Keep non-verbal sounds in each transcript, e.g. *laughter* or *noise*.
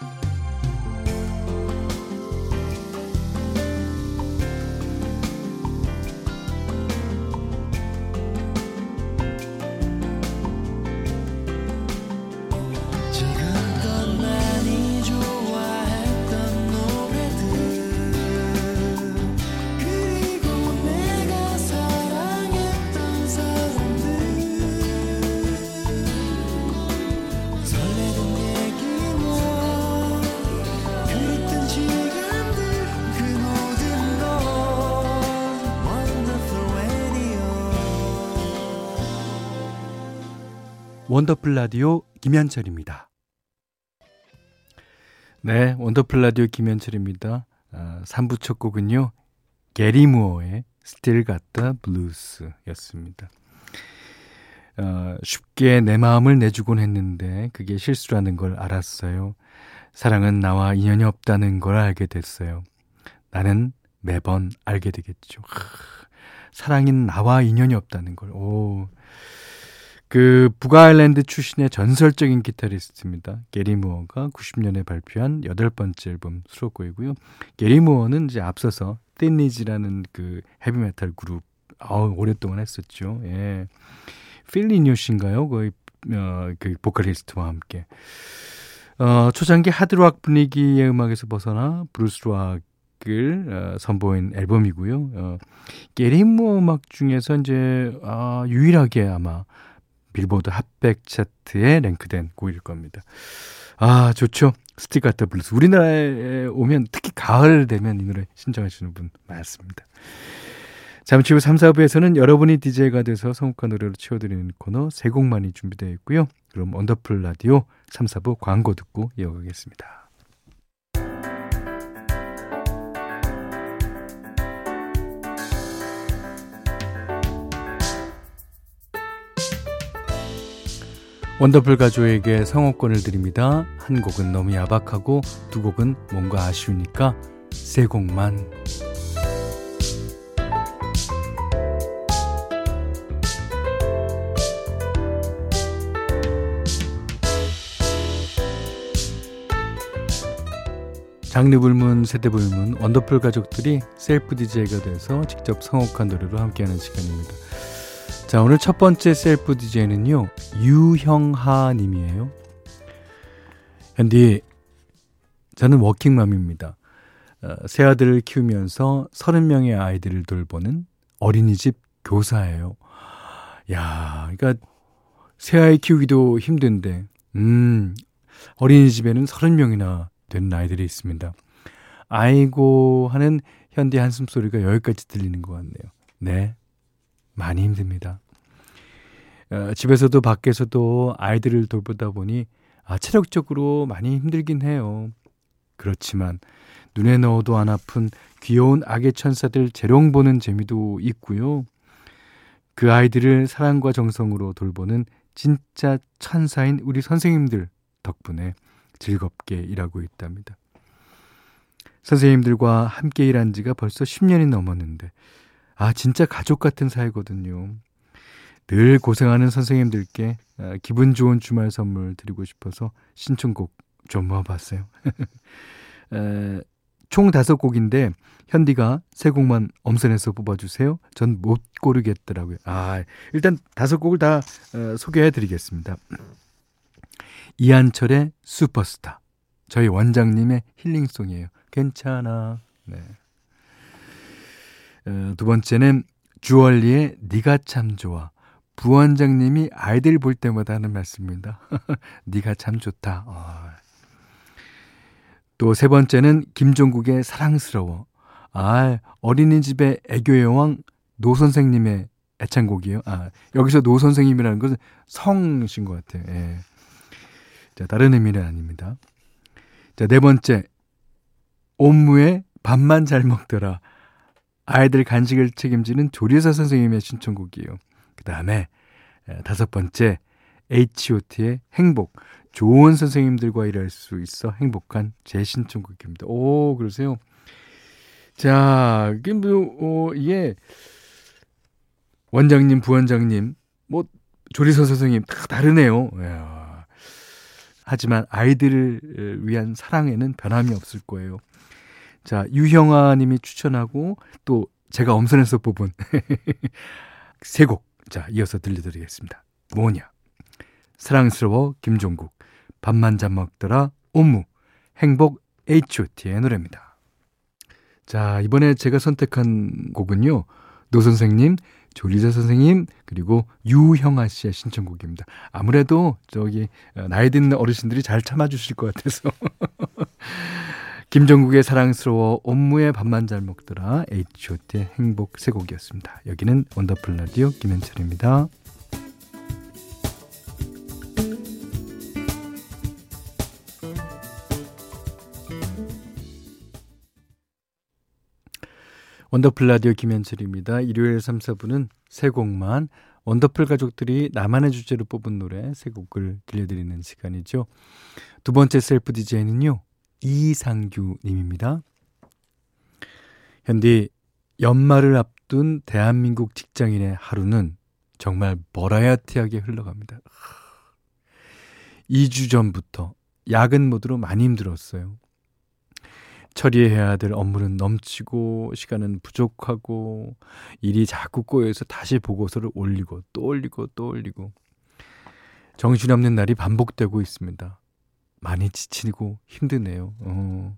you 원더풀 라디오 김현철입니다. 네, 원더풀 라디오 김현철입니다. 아, 3부 첫 곡은요. 게리 무어의 Still Got the Blues 였습니다. 어, 쉽게 내 마음을 내주곤 했는데 그게 실수라는 걸 알았어요. 사랑은 나와 인연이 없다는 걸 알게 됐어요. 나는 매번 알게 되겠죠. 하, 사랑인 나와 인연이 없다는 걸. 오. 그 북아일랜드 출신의 전설적인 기타리스트입니다. 게리 무어가 90년에 발표한 여덟 번째 앨범 수록곡이고요. 게리 무어는 이제 앞서서 댄니지라는 그 헤비메탈 그룹 아우 오랫동안 했었죠. 예. 필리뉴신가요? 거의 어, 그 보컬리스트와 함께 어, 초창기 하드락 분위기의 음악에서 벗어나 브루스락 을 어, 선보인 앨범이고요. 어, 게리 무어 음악 중에서 이제 아, 유일하게 아마 빌보드 핫백 차트에 랭크된 곡일 겁니다. 아, 좋죠. Still Got the Blues. 우리나라에 오면 특히 가을 되면 이 노래 신청하시는 분 많습니다. 잠시 후 3, 4부에서는 여러분이 DJ가 돼서 선곡한 노래로 채워드리는 코너 세 곡만이 준비되어 있고요. 그럼 원더풀 라디오 3, 4부 광고 듣고 이어가겠습니다. 원더풀 가족에게 선곡권을 드립니다. 한 곡은 너무 야박하고 두 곡은 뭔가 아쉬우니까 세 곡만. 장르 불문, 세대 불문, 원더풀 가족들이 셀프 DJ가 돼서 직접 선곡한 노래로 함께하는 시간입니다. 자, 오늘 첫 번째 셀프 DJ는요, 유형하 님이에요. 현디, 저는 워킹맘입니다. 어, 새 아들을 키우면서 30명의 아이들을 돌보는 어린이집 교사예요. 야, 그러니까 새 아이 키우기도 힘든데, 음, 어린이집에는 30명이나 되는 아이들이 있습니다. 아이고 하는 현디 한숨 소리가 여기까지 들리는 것 같네요. 네, 많이 힘듭니다. 어, 집에서도 밖에서도 아이들을 돌보다 보니 아, 체력적으로 많이 힘들긴 해요. 그렇지만 눈에 넣어도 안 아픈 귀여운 아기 천사들 재롱 보는 재미도 있고요. 그 아이들을 사랑과 정성으로 돌보는 진짜 천사인 우리 선생님들 덕분에 즐겁게 일하고 있답니다. 선생님들과 함께 일한 지가 벌써 10년이 넘었는데 아, 진짜 가족 같은 사이거든요. 늘 고생하는 선생님들께 아, 기분 좋은 주말 선물 드리고 싶어서 신청곡 좀 모아봤어요. *laughs* 총 다섯 곡인데 현디가 세 곡만 엄선해서 뽑아주세요. 전 못 고르겠더라고요. 아 일단 다섯 곡을 다 어, 소개해드리겠습니다. 이한철의 슈퍼스타. 저희 원장님의 힐링송이에요. 괜찮아. 네. 어, 두 번째는 주얼리의 네가 참 좋아. 부원장님이 아이들 볼 때마다 하는 말씀입니다. *laughs* 네가 참 좋다. 어. 또세 번째는 김종국의 사랑스러워. 아, 어린이집의 애교의 왕 노 선생님의 애창곡이에요. 아, 여기서 노 선생님이라는 것은 성이신 것 같아요. 예. 자, 다른 의미는 아닙니다. 자, 네 번째. 옴므의 밥만 잘 먹더라. 아이들 간식을 책임지는 조리사 선생님의 신청곡이에요. 그 다음에 다섯 번째 H.O.T의 행복. 좋은 선생님들과 일할 수 있어 행복한 제 신청곡입니다. 오, 그러세요? 자, 이게 뭐, 어, 이게 원장님, 부원장님, 뭐 조리사 선생님 다 다르네요. 이야. 하지만 아이들을 위한 사랑에는 변함이 없을 거예요. 자, 유형아 님이 추천하고 또 제가 엄선해서 뽑은 *laughs* 세 곡. 자, 이어서 들려드리겠습니다. 뭐냐? 사랑스러워 김종국, 밥만 잠 먹더라 옴무, 행복 H.O.T의 노래입니다. 자, 이번에 제가 선택한 곡은요. 노 선생님, 조리사 선생님, 그리고 유형아 씨의 신청곡입니다. 아무래도 저기 어, 나이 든 어르신들이 잘 참아주실 것 같아서. *laughs* 김종국의 사랑스러워 옴므의 밥만 잘 먹더라 H.O.T의 행복 세 곡이었습니다. 여기는 원더풀 라디오 김현철입니다. 원더풀 라디오 김현철입니다. 일요일 3, 4부는 세 곡만 원더풀 가족들이 나만의 주제로 뽑은 노래 세 곡을 들려드리는 시간이죠. 두 번째 셀프 디제이는요. 이상규 님입니다. 현디 연말을 앞둔 대한민국 직장인의 하루는 정말 버라이어티하게 흘러갑니다. 2주 전부터 야근 모드로 많이 힘들었어요. 처리해야 될 업무는 넘치고 시간은 부족하고 일이 자꾸 꼬여서 다시 보고서를 올리고 또 올리고 또 올리고 정신없는 날이 반복되고 있습니다. 많이 지치고 힘드네요. 어.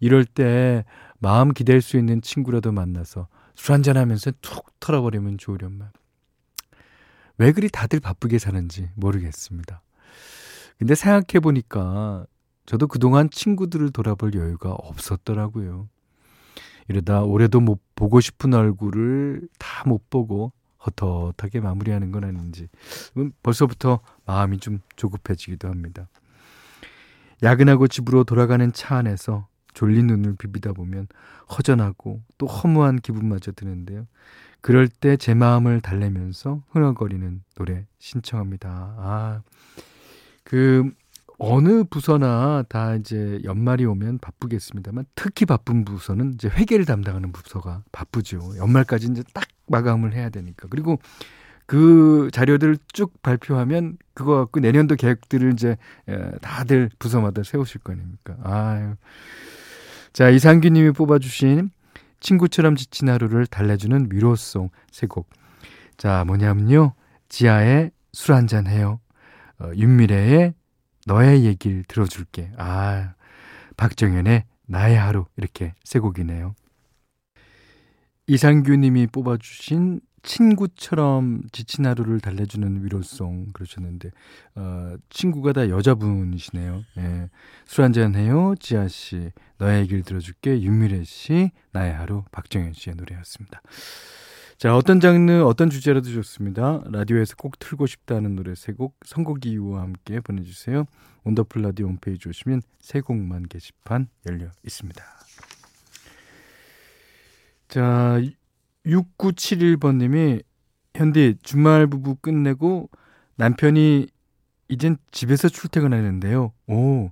이럴 때 마음 기댈 수 있는 친구라도 만나서 술 한잔 하면서 툭 털어버리면 좋으련만. 왜 그리 다들 바쁘게 사는지 모르겠습니다. 근데 생각해보니까 저도 그동안 친구들을 돌아볼 여유가 없었더라고요. 이러다 올해도 못 보고 싶은 얼굴을 다 못 보고 헛헛하게 마무리하는 건 아닌지 음, 벌써부터 마음이 좀 조급해지기도 합니다. 야근하고 집으로 돌아가는 차 안에서 졸린 눈을 비비다 보면 허전하고 또 허무한 기분마저 드는데요. 그럴 때 제 마음을 달래면서 흥얼거리는 노래 신청합니다. 아, 그 어느 부서나 다 이제 연말이 오면 바쁘겠습니다만 특히 바쁜 부서는 이제 회계를 담당하는 부서가 바쁘죠. 연말까지 이제 딱 마감을 해야 되니까. 그리고 그 자료들을 쭉 발표하면 그거 갖고 내년도 계획들을 이제 다들 부서마다 세우실 거 아닙니까? 아유. 자, 이상규 님이 뽑아주신 친구처럼 지친 하루를 달래주는 위로송 세 곡. 자, 뭐냐면요. 지하의 술 한잔 해요. 어, 윤미래의 너의 얘기를 들어줄게. 아, 박정현의 나의 하루 이렇게 세 곡이네요. 이상규 님이 뽑아주신 친구처럼 지친 하루를 달래주는 위로송 그러셨는데 어, 친구가 다 여자분이시네요. 예. 술 한잔 해요, 지아 씨. 너의 얘기를 들어줄게. 윤미래 씨, 나의 하루, 박정현 씨의 노래였습니다. 자, 어떤 장르, 어떤 주제라도 좋습니다. 라디오에서 꼭 틀고 싶다는 노래 세 곡, 선곡 이유와 함께 보내주세요. 원더풀 라디오 홈페이지 오시면 세 곡만 게시판 열려 있습니다. 자, 6971번님이 현디 주말 부부 끝내고 남편이 이젠 집에서 출퇴근하는데요. 오.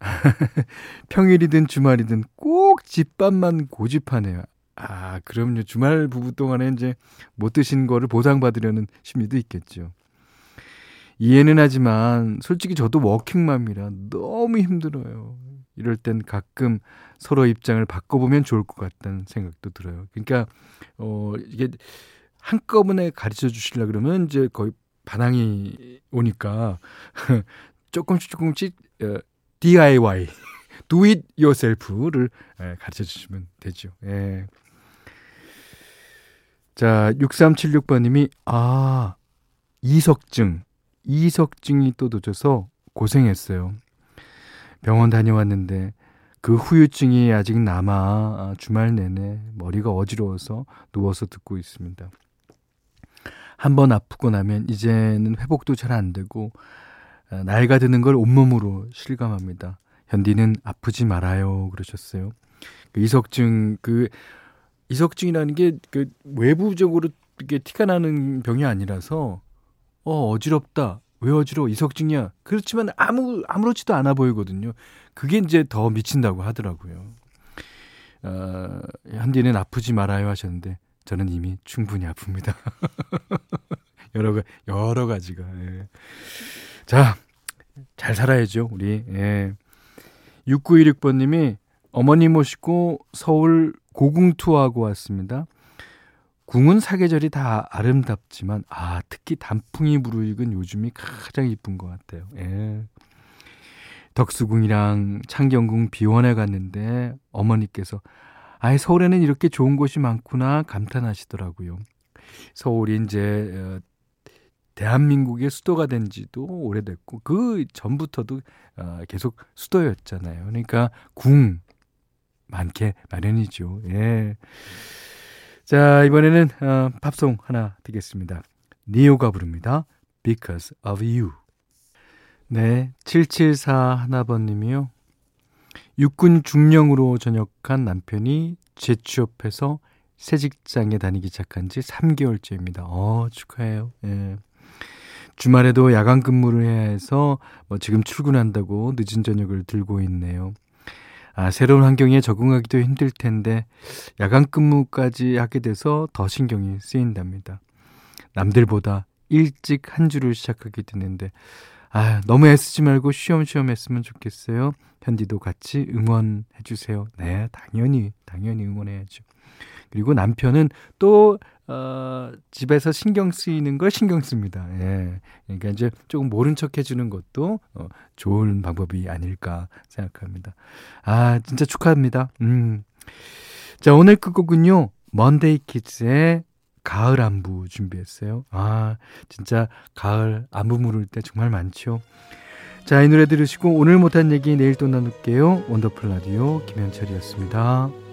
*laughs* 평일이든 주말이든 꼭 집밥만 고집하네요. 아, 그럼요. 주말 부부 동안에 이제 못 드신 거를 보상받으려는 심리도 있겠죠. 이해는 하지만 솔직히 저도 워킹맘이라 너무 힘들어요. 이럴 땐 가끔 서로 입장을 바꿔보면 좋을 것 같다는 생각도 들어요. 그러니까 어 이게 한꺼번에 가르쳐 주시려 그러면 이제 거의 반항이 오니까 *laughs* 조금씩 조금씩 어, DIY, do it yourself를 예, 가르쳐 주시면 되죠. 예. 자, 6376번님이, 아, 이석증. 이석증이 또 도져서 고생했어요. 병원 다녀왔는데 그 후유증이 아직 남아 아, 주말 내내 머리가 어지러워서 누워서 듣고 있습니다. 한 번 아프고 나면 이제는 회복도 잘 안 되고 아, 나이가 드는 걸 온몸으로 실감합니다. 현디는 아프지 말아요 그러셨어요. 그 이석증 그 이석증이라는 게 그 외부적으로 이게 티가 나는 병이 아니라서 어 어지럽다 왜 어지러워? 이석증이야. 그렇지만 아무 아무렇지도 않아 보이거든요. 그게 이제 더 미친다고 하더라고요. 어, 한디는 아프지 말아요 하셨는데 저는 이미 충분히 아픕니다. *laughs* 여러 여러 가지가. 예. 자, 잘 살아야죠, 우리. 예. 6916번 님이 어머니 모시고 서울 고궁 투어하고 왔습니다. 궁은 사계절이 다 아름답지만 아 특히 단풍이 무르익은 요즘이 가장 이쁜 것 같아요. 예. 덕수궁이랑 창경궁 비원에 갔는데 어머니께서 아예 서울에는 이렇게 좋은 곳이 많구나 감탄하시더라고요. 서울이 이제 어, 대한민국의 수도가 된 지도 오래됐고 그 전부터도 어, 계속 수도였잖아요. 그러니까 궁 많게 마련이죠. 예. 자, 이번에는 어, 팝송 하나 듣겠습니다. 니오가 부릅니다. Because of You. 네, 774 하나번 님이요. 육군 중령으로 전역한 남편이 재취업해서 새 직장에 다니기 시작한 지 3개월째입니다. 어, 축하해요. 예. 주말에도 야간 근무를 해야 해서 뭐 지금 출근한다고 늦은 저녁을 들고 있네요. 아, 새로운 환경에 적응하기도 힘들 텐데 야간 근무까지 하게 돼서 더 신경이 쓰인답니다. 남들보다 일찍 한 주를 시작하게 되는데 아, 너무 애쓰지 말고 쉬엄쉬엄 했으면 좋겠어요. 현디도 같이 응원해 주세요. 네, 당연히 당연히 응원해야죠. 그리고 남편은 또 어, 집에서 신경 쓰이는 걸 신경 씁니다. 예. 그러니까 이제 조금 모른 척 해주는 것도 어, 좋은 방법이 아닐까 생각합니다. 아, 진짜 축하합니다. 음. 자, 오늘 끝곡은요. 먼데이 키즈의 가을 안부 준비했어요. 아, 진짜 가을 안부 물을 때 정말 많죠. 자, 이 노래 들으시고 오늘 못한 얘기 내일 또 나눌게요. 원더풀 라디오 김현철이었습니다.